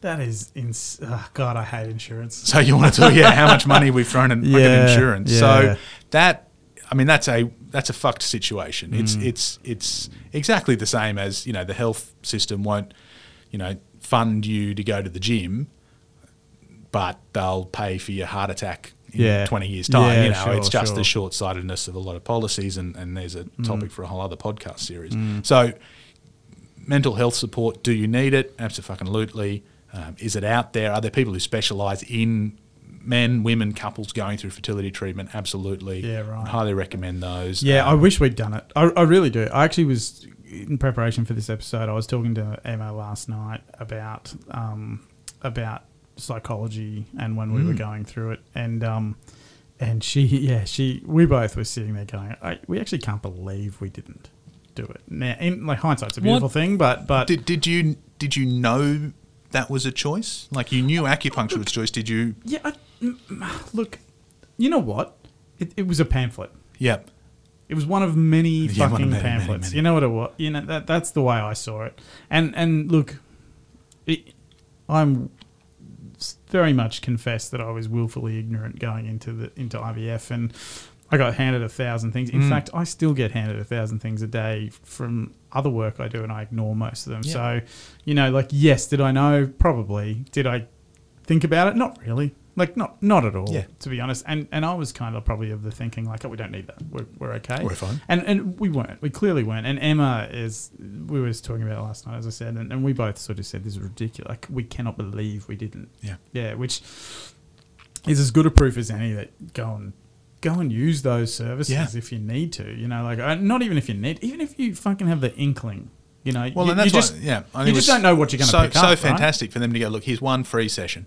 That is ins- oh, God, I hate insurance. So you want to talk, yeah, how much money we've thrown in *laughs* Yeah, insurance. yeah. So that, I mean, that's a that's a fucked situation. It's Mm. it's it's exactly the same as you know the health system won't, you know, fund you to go to the gym, but they'll pay for your heart attack in Yeah. twenty years time. Yeah, you know, sure, it's just sure. the short sightedness of a lot of policies, and and there's a Mm. topic for a whole other podcast series. So mental health support, do you need it? Absolutely. Um, is it out there? Are there people who specialise in men, women, couples going through fertility treatment? Absolutely. Yeah, right. I'd highly recommend those. Yeah, I Um, wish we'd done it. I, I really do. I actually was in preparation for this episode. I was talking to Emma last night about um, about psychology and when we Mm. were going through it, and um, and she, *laughs* yeah, she, we both were sitting there going, I, we actually can't believe we didn't do it. Now, in like hindsight's a beautiful What- thing, but but did, did you did you know that was a choice? Like you knew acupuncture was a choice. Did you? yeah, I, look, you know what? It, it was a pamphlet. Yep. It was one of many Yeah, one of fucking many, many, pamphlets. many. You know what it was? You know that that's the way I saw it. And and look, it, I'm very much confess that I was willfully ignorant going into the into IVF, and I got handed a thousand things. In Mm. fact, I still get handed a thousand things a day from other work I do, and I ignore most of them. Yeah. So, you know, like yes, did I know? Probably. Did I think about it? Not really. Like not not at all. Yeah. To be honest, and and I was kind of probably of the thinking like, oh, we don't need that. We're we're okay. We're fine. And and we weren't. We clearly weren't. And Emma is we were talking about it last night, as I said, and, and we both sort of said this is ridiculous. Like we cannot believe we didn't. Yeah. Yeah, which is as good a proof as any that go and go and use those services Yeah. if you need to. You know, like uh, not even if you need, even if you fucking have the inkling. You know, Well, you, and that's you why, just yeah. I you just don't know what you're gonna so, pick So up, right? fantastic for them to go. Look, here's one free session.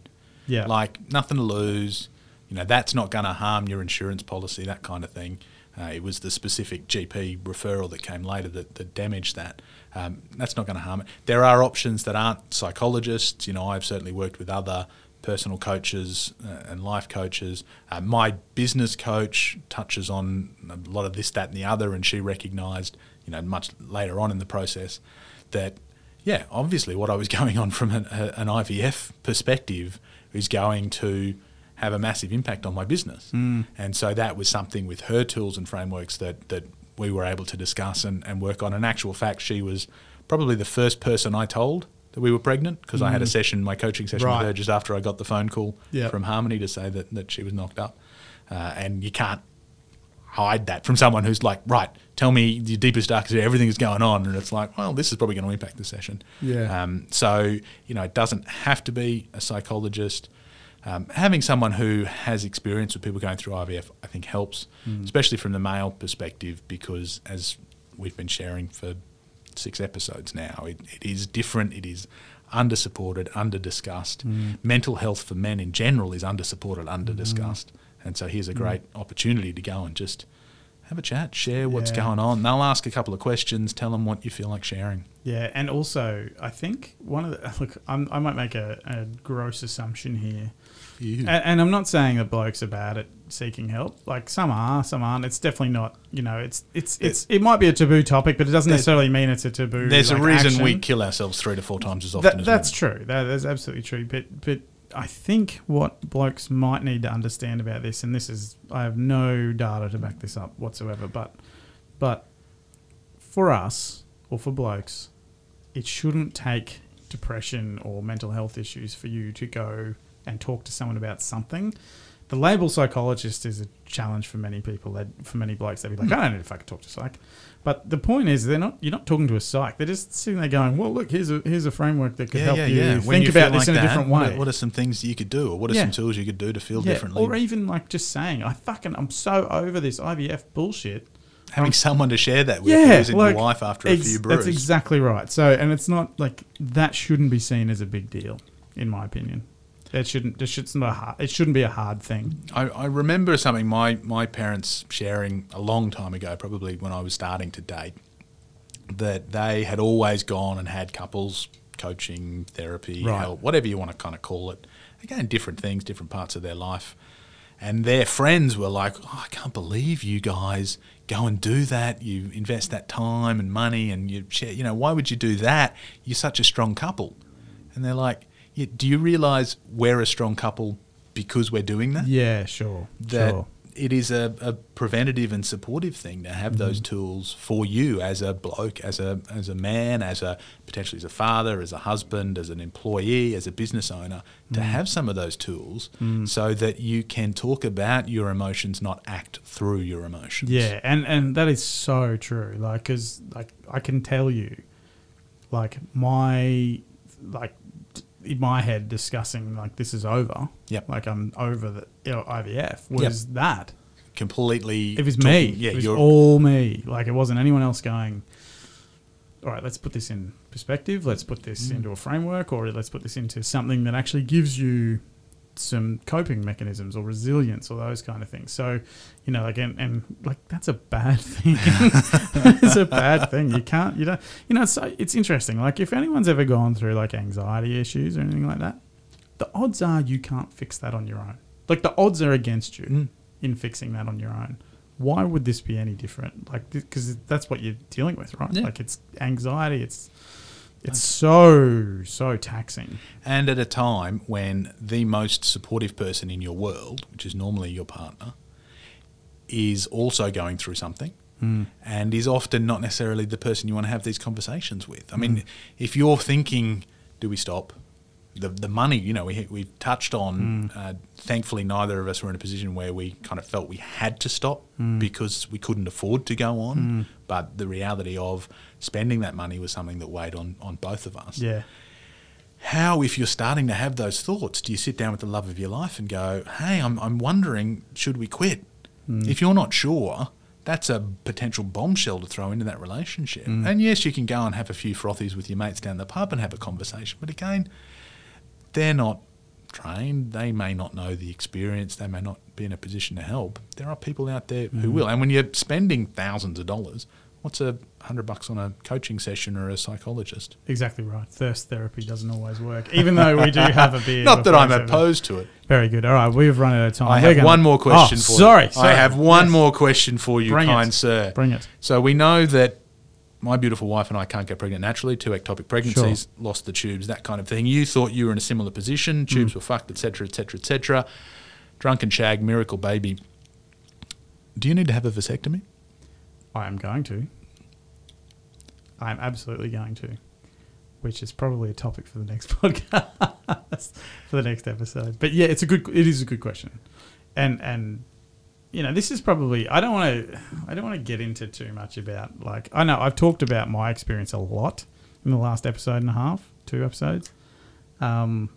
Yeah, like nothing to lose. You know, that's not going to harm your insurance policy, that kind of thing. Uh, it was the specific GP referral that came later that, that damaged that. Um, that's not going to harm it. There are options that aren't psychologists. You know, I've certainly worked with other personal coaches uh, and life coaches. Uh, my business coach touches on a lot of this, that, and the other, and she recognised, you know, much later on in the process that yeah, obviously, what I was *laughs* going on from an, a, an IVF perspective is going to have a massive impact on my business. Mm. And so that was something with her tools and frameworks that that we were able to discuss and, and work on. In actual fact, she was probably the first person I told that we were pregnant because I had a session, my coaching session Mm. Right. with her just after I got the phone call Yep. from Harmony to say that, that she was knocked up. Uh, and you can't hide that from someone who's like, right, tell me your deepest, darkest, everything is going on. And it's like, well, this is probably going to impact the session. Yeah. Um, so, you know, it doesn't have to be a psychologist. Um, having someone who has experience with people going through IVF, I think, helps, especially from the male perspective, because as we've been sharing for six episodes now, it, it is different. It is under supported, under discussed. Mental health for men in general is under supported, under discussed. And so here's a great opportunity to go and just have a chat, share what's Yeah. going on. They'll ask a couple of questions, tell them what you feel like sharing. Yeah, and also I think one of the *laughs* look, I'm, I might make a, a gross assumption here, and, and I'm not saying that blokes are bad at seeking help. Like some are, some aren't. It's definitely not. You know, it's it's it's it might be a taboo topic, but it doesn't necessarily mean it's a taboo. There's like, a reason action. we kill ourselves three to four times as often That, as that's women. true. That, that's absolutely true. But but I think what blokes might need to understand about this, and this is I have no data to back this up whatsoever, but but for us or for blokes, it shouldn't take depression or mental health issues for you to go and talk to someone about something. The label psychologist is a challenge for many people. They'd, for many blokes, they'd be like, hmm. I don't know if I could talk to psych. But the point is, they're not. You're not talking to a psych. They're just sitting there going, "Well, look, here's a here's a framework that could Yeah, help yeah, you yeah. Think you about this like in a that, different what way." are- What are some things you could do, or what are some tools you could do to feel differently? or even like just saying, "I fucking I'm so over this IVF bullshit." Having um, someone to share that with, yeah, isn't like, your wife after a few brews. That's exactly right. So, and it's not like that shouldn't be seen as a big deal, in my opinion. It shouldn't. It shouldn't. Be a hard, it shouldn't be a hard thing. I, I remember something my, my parents sharing a long time ago, probably when I was starting to date, that they had always gone and had couples coaching, therapy, Right. help, whatever you want to kind of call it. Again, different things, different parts of their life. And their friends were like, oh, I can't believe you guys go and do that. You invest that time and money and you share, you know, why would you do that? You're such a strong couple. And they're like, do you realize we're a strong couple because we're doing that? Yeah, sure, that sure. it is a, a preventative and supportive thing to have those mm-hmm. tools for you as a bloke, as a as a man, as a potentially as a father, as a husband, as an employee, as a business owner, to mm. have some of those tools mm. so that you can talk about your emotions, not act through your emotions. Yeah, and and that is so true. Like, cause like I can tell you, like my like in my head discussing like this is over. Yep. Like I'm over the you know, IVF was that. completely. It was talking- me. Yeah, it was you're all me. Like it wasn't anyone else going. All right, let's put this in perspective. Let's put this Mm. into a framework, or let's put this into something that actually gives you some coping mechanisms or resilience or those kind of things. So, you know, like and, and like that's a bad *laughs* thing. it's a bad thing. You can't. You don't. You know, it's so, it's interesting. Like if anyone's ever gone through like anxiety issues or anything like that, the odds are you can't fix that on your own. Like the odds are against you Mm. in fixing that on your own. Why would this be any different? Like, because that's what you're dealing with, right? Yeah. Like, it's anxiety. It's it's so so taxing. and at a time when the most supportive person in your world, which is normally your partner, is also going through something hmm. and is often not necessarily the person you want to have these conversations with. I hmm. mean, if you're thinking, do we stop? The, the money, you know, we, we touched on, hmm. uh, thankfully, neither of us were in a position where we kind of felt we had to stop because we couldn't afford to go on. But the reality of spending that money was something that weighed on, on both of us Yeah, how, if you're starting to have those thoughts, do you sit down with the love of your life and go, hey, I'm, I'm wondering, should we quit? Hmm. If you're not sure, that's a potential bombshell to throw into that relationship. Hmm. And yes, you can go and have a few frothies with your mates down the pub and have a conversation. But again, they're not trained. They may not know the experience. They may not be in a position to help. There are people out there who will. And when you're spending thousands of dollars, what's a hundred bucks on a coaching session or a psychologist? exactly right. Thirst therapy doesn't always work, even though we do have a beer. *laughs* Not that I'm opposed to it. Very good. All right, we've run out of time. I We're have one more question Oh, for sorry, you. sorry. I have one Yes. more question for you, Bring it. kind sir. Bring it. So we know that my beautiful wife and I can't get pregnant naturally, two ectopic pregnancies, lost the tubes, that kind of thing. You thought you were in a similar position, Mm. tubes were fucked, etc., etc., etc. Drunken shag, miracle baby. Do you need to have a vasectomy? I am going to. I am absolutely going to, which is probably a topic for the next *laughs* podcast, for the next episode. But yeah, it's a good. It is a good question, and and you know this is probably. I don't want to. I don't want to get into too much about like. I know I've talked about my experience a lot in the last episode and a half, two episodes. Um,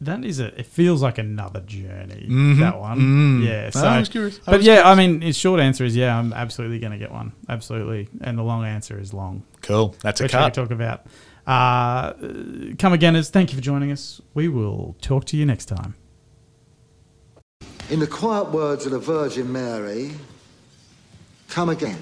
that is a. It feels like another journey. Mhm. That one, Mm. yeah. So, I was curious. I but was yeah, curious. I mean, his short answer is yeah. I'm absolutely going to get one, absolutely, and the long answer is long, Cool. That's a which we cut. can talk about. Uh, come againers, thank you for joining us. We will talk to you next time. In the quiet words of the Virgin Mary, come again.